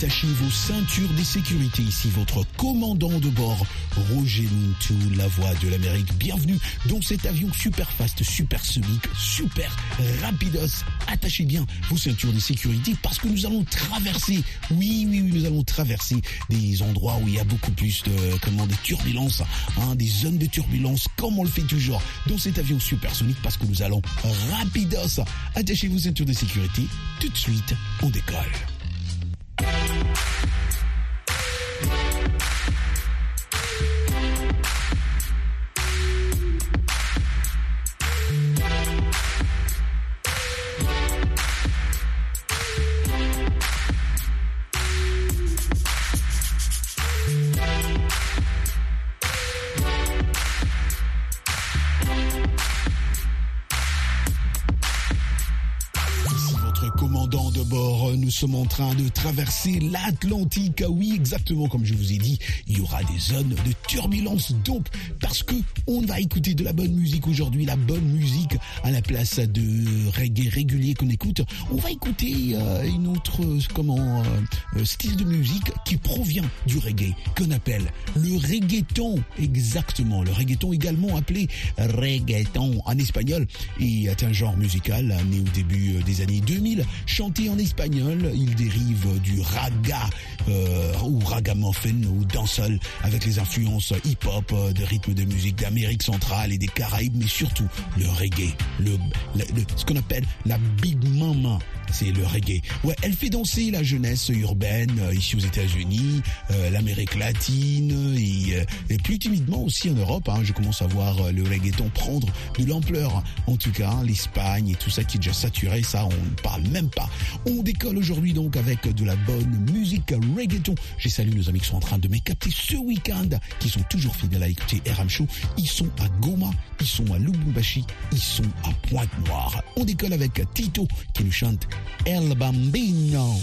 attachez vos ceintures de sécurité. Ici votre commandant de bord, Roger Mintou, la voix de l'Amérique. Bienvenue dans cet avion super fast, super sonique, super rapidos. Attachez bien vos ceintures de sécurité parce que nous allons traverser, oui, oui, oui, nous allons traverser des endroits où il y a beaucoup plus de, comment, de turbulences, hein, des zones de turbulence, comme on le fait toujours dans cet avion supersonique parce que nous allons rapidos. Attachez vos ceintures de sécurité. Tout de suite, on décolle. Sommes en train de traverser l'Atlantique. Ah Oui, exactement comme je vous ai dit, il y aura des zones de turbulence. Donc, parce que on va écouter de la bonne musique aujourd'hui, la bonne musique à la place de reggae régulier qu'on écoute, on va écouter euh, une autre, euh, comment, euh, style de musique qui provient du reggae, qu'on appelle le reggaeton. Exactement, le reggaeton également appelé reggaeton en espagnol et est un genre musical né au début des années 2000, chanté en espagnol. Il dérive du raga euh, ou ragamuffin ou dancehall avec les influences hip-hop, euh, de rythmes de musique d'Amérique centrale et des Caraïbes, mais surtout le reggae, le, le- le- ce qu'on appelle la big mama. C'est le reggae. Ouais, elle fait danser la jeunesse urbaine euh, ici aux États-Unis, euh, l'Amérique latine et, euh, et plus timidement aussi en Europe. hein. je commence à voir le reggaeton prendre de l'ampleur. En tout cas, l'Espagne et tout ça qui est déjà saturé, ça on ne parle même pas. On décolle aujourd'hui donc avec de la bonne musique reggaeton. J'ai salué nos amis qui sont en train de me capter ce week-end, qui sont toujours fidèles à écouter RM Show. Ils sont à Goma, ils sont à Lubumbashi, ils sont à Pointe-Noire. On décolle avec Tito qui nous chante El Bambino.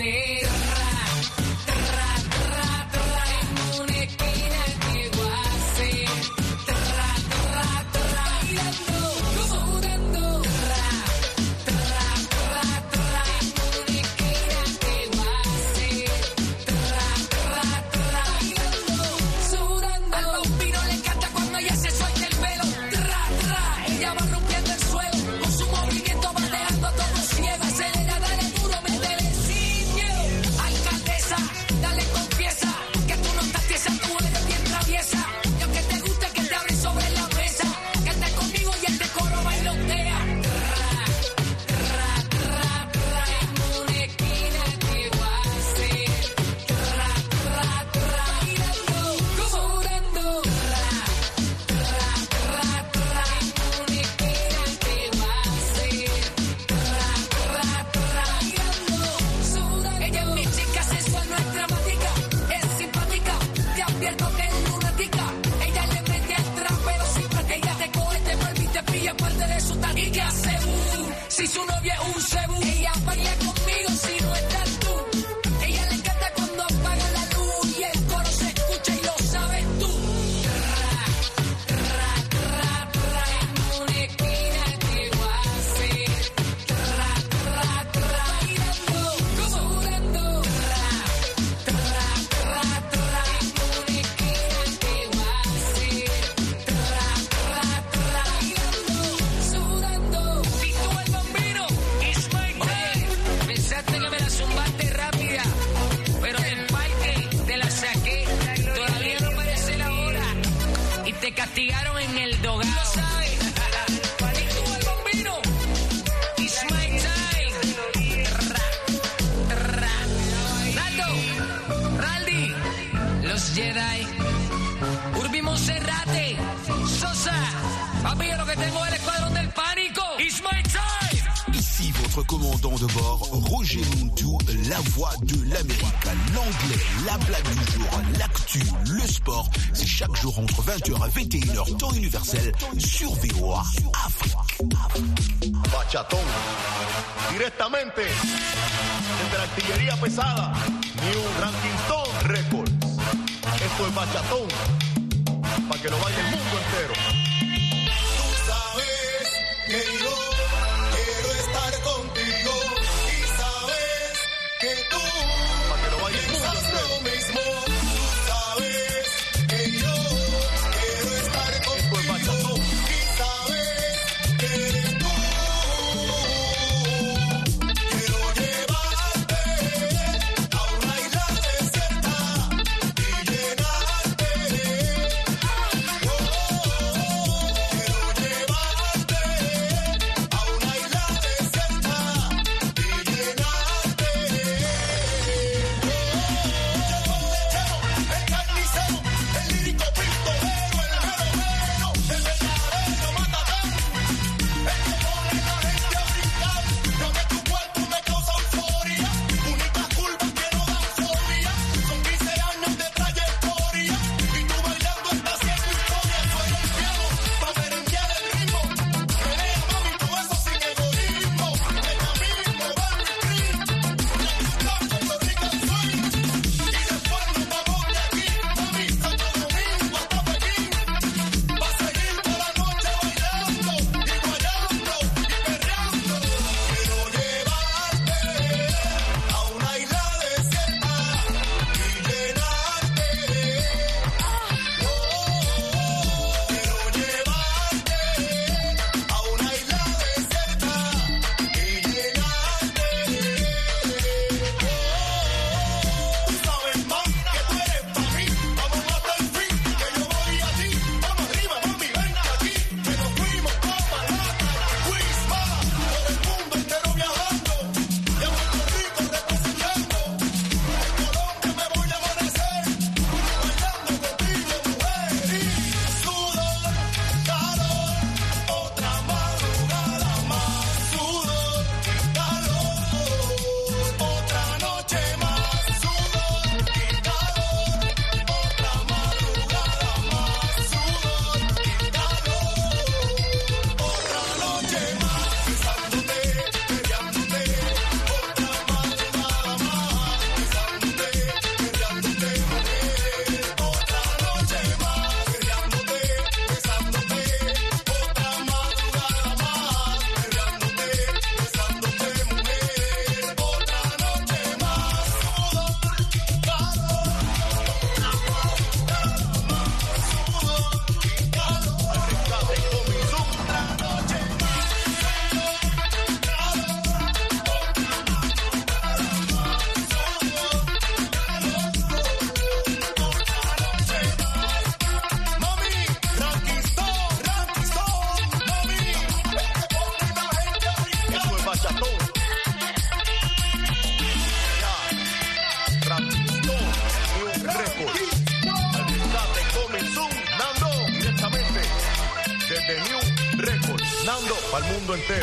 En castigaron en el dogado. Commandant de bord, Roger Muntou, la voix de l'Amérique. L'anglais, la blague du jour, l'actu, le sport, c'est chaque jour entre 20h et 21h, temps universel, sur VOA Afrique. Bachatón. Directamente desde la artillería pesada, New Ranking Records. Esto es Bachatón, para que lo baile el mundo entero.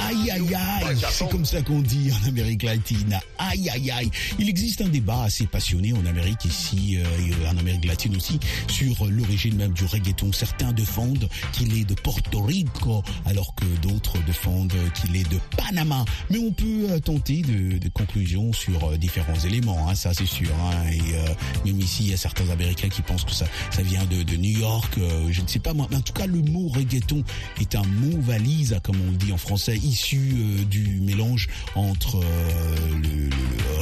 Aïe, aïe, aïe, c'est comme ça qu'on dit en Amérique latine. Aïe, aïe, aïe. Il existe un débat assez passionné en Amérique ici, euh, et en Amérique latine aussi, sur l'origine même du reggaeton. Certains défendent qu'il est de Porto Rico, alors que d'autres défendent qu'il est de Panama. Mais on peut euh, tenter de, de conclusions sur euh, différents éléments, hein, ça c'est sûr. hein. et euh, même ici, il y a certains Américains qui pensent que ça, ça vient de, de New York, euh, je ne sais pas moi. Mais en tout cas, le mot reggaeton est un mot valise, comme on le dit en français, issu euh, du mélange entre euh, le,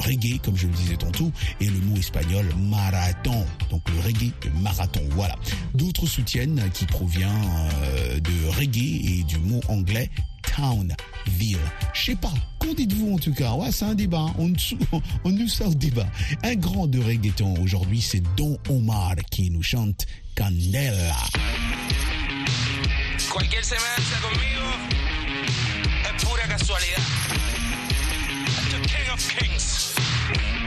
reggae, comme je le disais tantôt, et le mot espagnol marathon. Donc le reggae, le marathon, voilà. D'autres soutiennent qu'il provient euh, de reggae et du mot anglais town, ville. Je sais pas. Qu'en dites-vous en tout cas? Ouais, c'est un débat. On, nous- on nous sort débat. Un grand de reggaeton aujourd'hui, c'est Don Omar qui nous chante Candela. Casualidad. The King of Kings.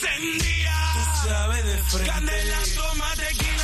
incendia. Tú de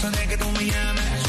so nigga don't be me.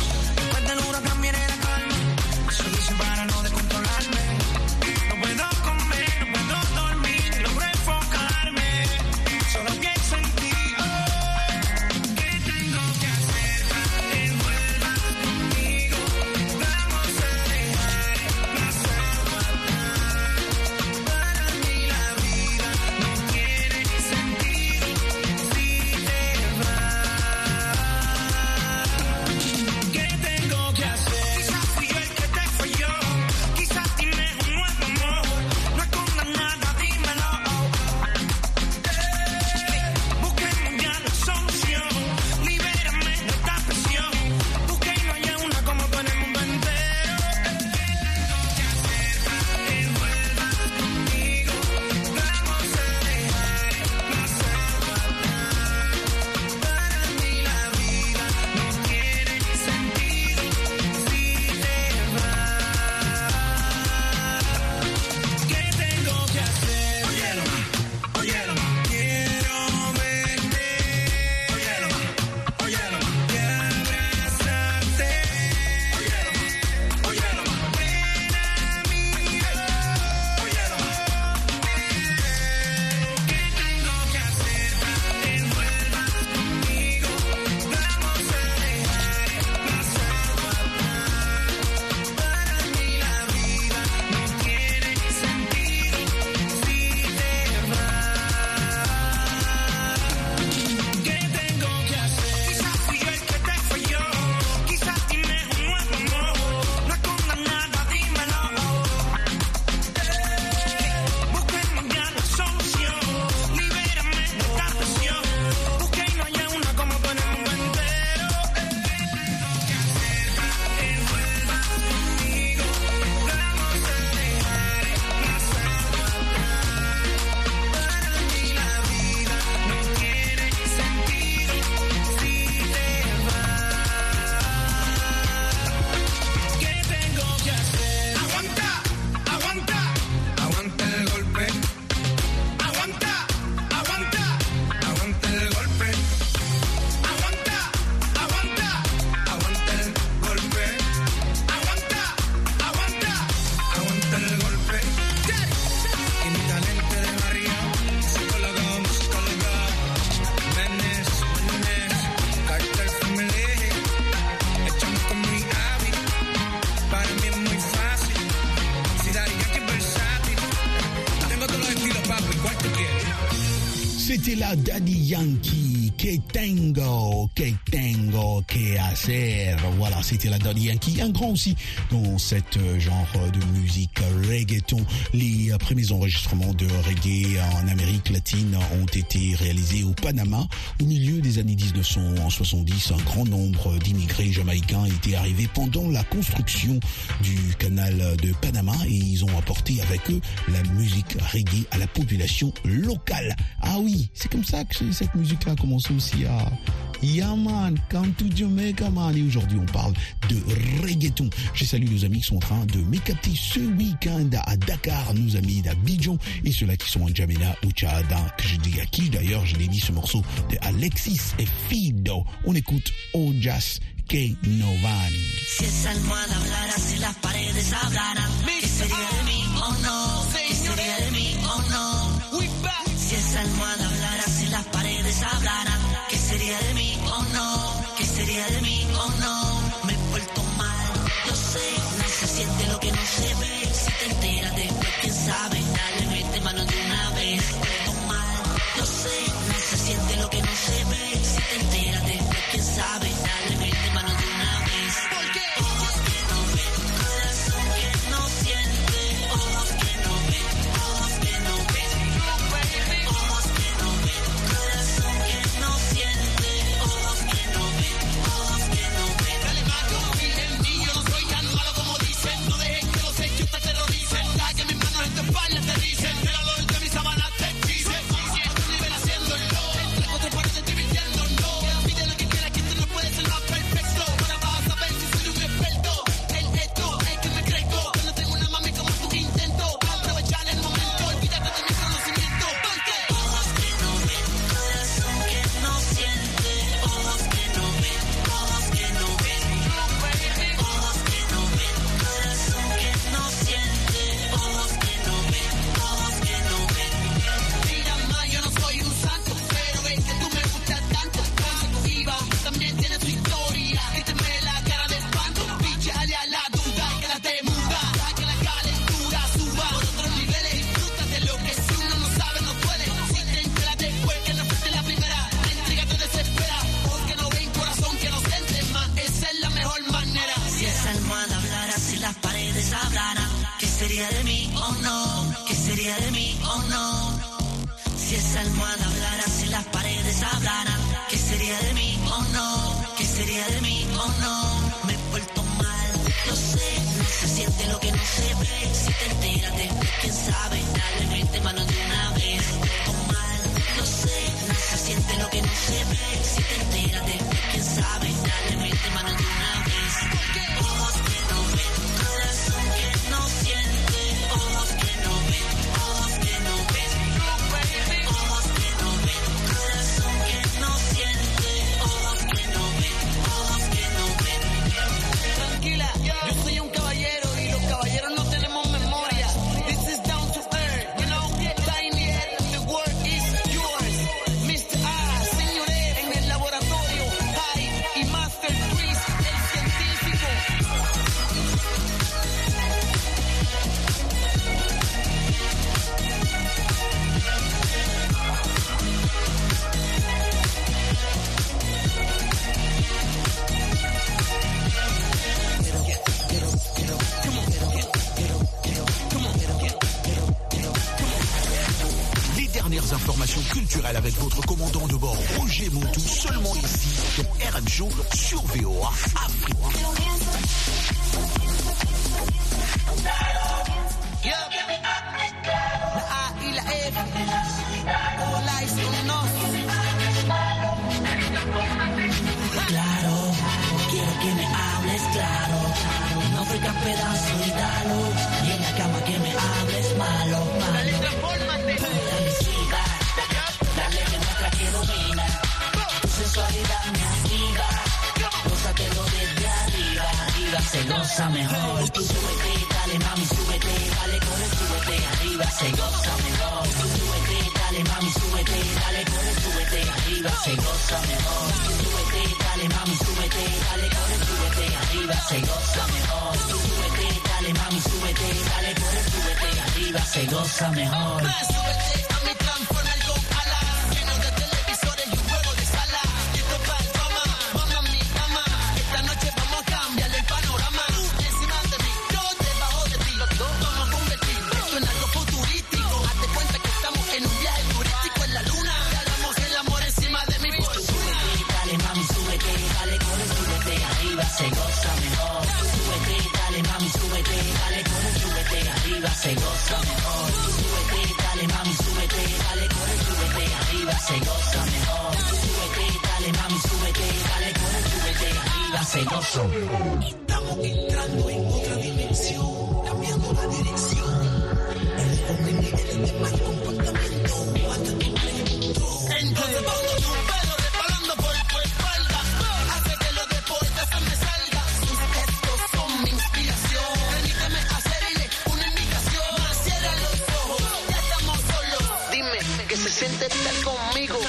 C'était la Daddy Yankee, que tengo, que tengo que hacer. Voilà, c'était la Daddy Yankee, un grand aussi dans cette euh, genre de musique reggaeton. Les euh, premiers enregistrements de reggae en Amérique latine ont été réalisés au Panama au milieu des années 1970. Un grand nombre d'immigrés jamaïcains étaient arrivés pendant la construction du canal de Panama et ils ont apporté avec eux la musique reggae à la population locale. Ah oui, c'est comme ça que cette musique-là a commencé aussi à... Yeah man, come to Jamaica man. Et aujourd'hui, on parle de reggaeton. Je salue nos amis qui sont en train de m'écapter ce week-end à Dakar, nos amis d'Abidjan et ceux-là qui sont en Jamena ou Tchad, que je dis à qui d'ailleurs, je mis ce morceau de Alexis et Fido. On écoute Ojas que Novan. Si esa almohada hablara, si las paredes hablaran, ¿qué sería de mí? O no? Sería de mí o no? ¿Qué sería de mí o no? Si esa almohada hablara, si las paredes hablaran, ¿qué sería de mí o no? ¿Qué sería de mí o no? Me he vuelto mal, lo sé, no se siente lo que no se ve. Si te enteras quién sabe, dale, mete se goza mejor. Tú súbete, dale mami, súbete, dale corre, súbete, arriba se goza mejor. Tú súbete, dale mami, súbete, dale corre, súbete, arriba se goza mejor. Tú súbete, dale mami, súbete, dale corre, súbete, arriba se goza mejor. Tú súbete, dale mami, súbete, dale corre, súbete, arriba se goza mejor. Súbete goza mejor. Súbete, dale mami, súbete, dale corre, súbete, arriba se goza mejor. Súbete, dale mami, súbete, dale corre, súbete, arriba se. Estamos entrando en otra dimensión, cambiando la dirección. El hombre nivel de estar conmigo.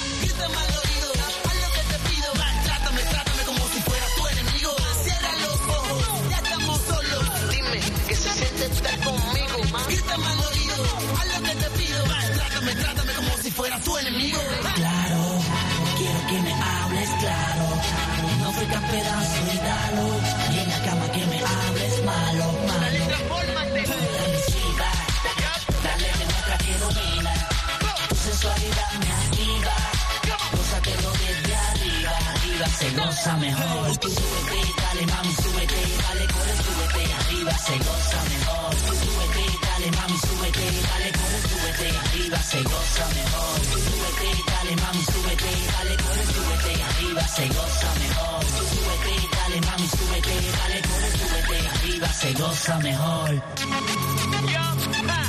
Goza mejor. Tú súbete, dale mami, súbete. Dale, corre, súbete. Arriba se goza mejor. Tú súbete, dale mami, súbete. Dale, corre, súbete. Arriba se goza mejor. Tú súbete, dale mami, súbete. Dale, corre, súbete. Arriba se goza mejor. Tú súbete, dale mami, súbete. Dale, corre, súbete. Arriba se goza mejor. Sobrenatural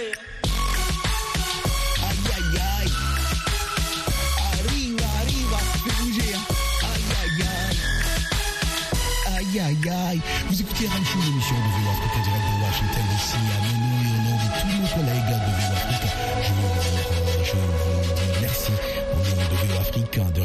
Hey. Aïe, aïe, aïe. Arriva, arriva, fais bouger. Aïe, aïe, aïe. Aïe, aïe, aïe. Vous écoutez Rancho, l'émission de VOA Africa direct de Washington DC. À mon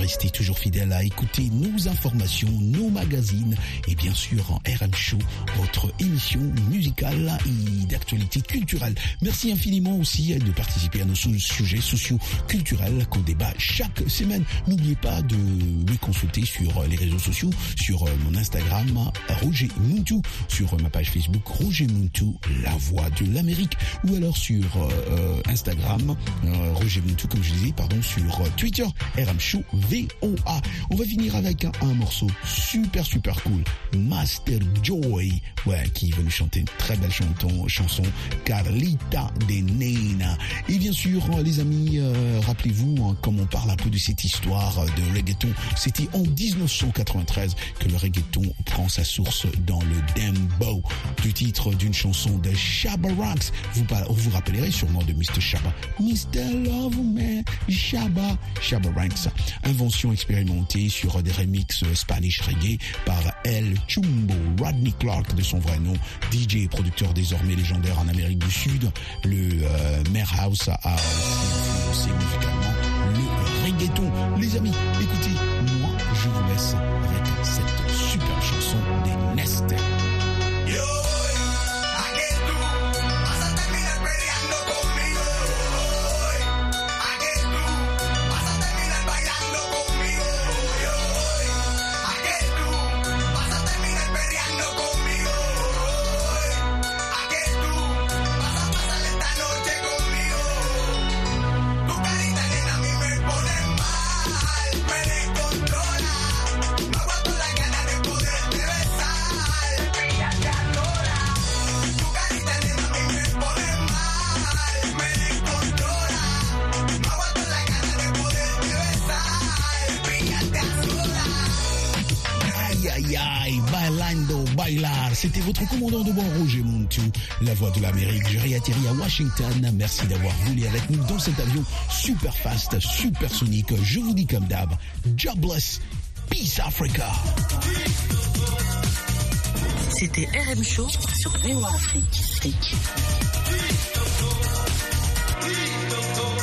Rester toujours fidèle à écouter nos informations, nos magazines et bien sûr en RM Show, votre émission musicale et d'actualité culturelle. Merci infiniment aussi de participer à nos sujets sociaux culturels qu'on débat chaque semaine. N'oubliez pas de me consulter sur les réseaux sociaux, sur mon Instagram, Roger Muntu, sur ma page Facebook, Roger Muntu, la voix de l'Amérique, ou alors sur euh, Instagram, euh, Roger Muntu, comme je disais, pardon, sur euh, Twitter, RM Show VOA. On va finir avec un, morceau super super cool, Master Joy, ouais, qui va nous chanter une très belle chanton, chanson, Carlita de Nena. Et bien sûr, les amis, euh, rappelez-vous, hein, comme on parle un peu de cette histoire de reggaeton, c'était en 1993 que le reggaeton prend sa source dans le dembow du titre d'une chanson de Shabba Ranks. Vous vous rappellerez sûrement de Mr. Shabba. Mr. Love Man, Shabba, Shabba Ranks. Invention expérimentée sur des remixes Spanish reggae par El Chumbo, Rodney Clark de son vrai nom, DJ et producteur désormais légendaire en Amérique du Sud. Le euh, Mare House a influencé musicalement le reggaeton. Les amis, écoutez, moi je vous laisse avec cette super chanson des Nest. Commandant de bord Roger Montu, la voix de l'Amérique. J'ai réatterri à Washington. Merci d'avoir volé avec nous dans cet avion super fast, super sonique. Je vous dis comme d'hab, jobless, peace Africa. C'était RM Show sur Afrique.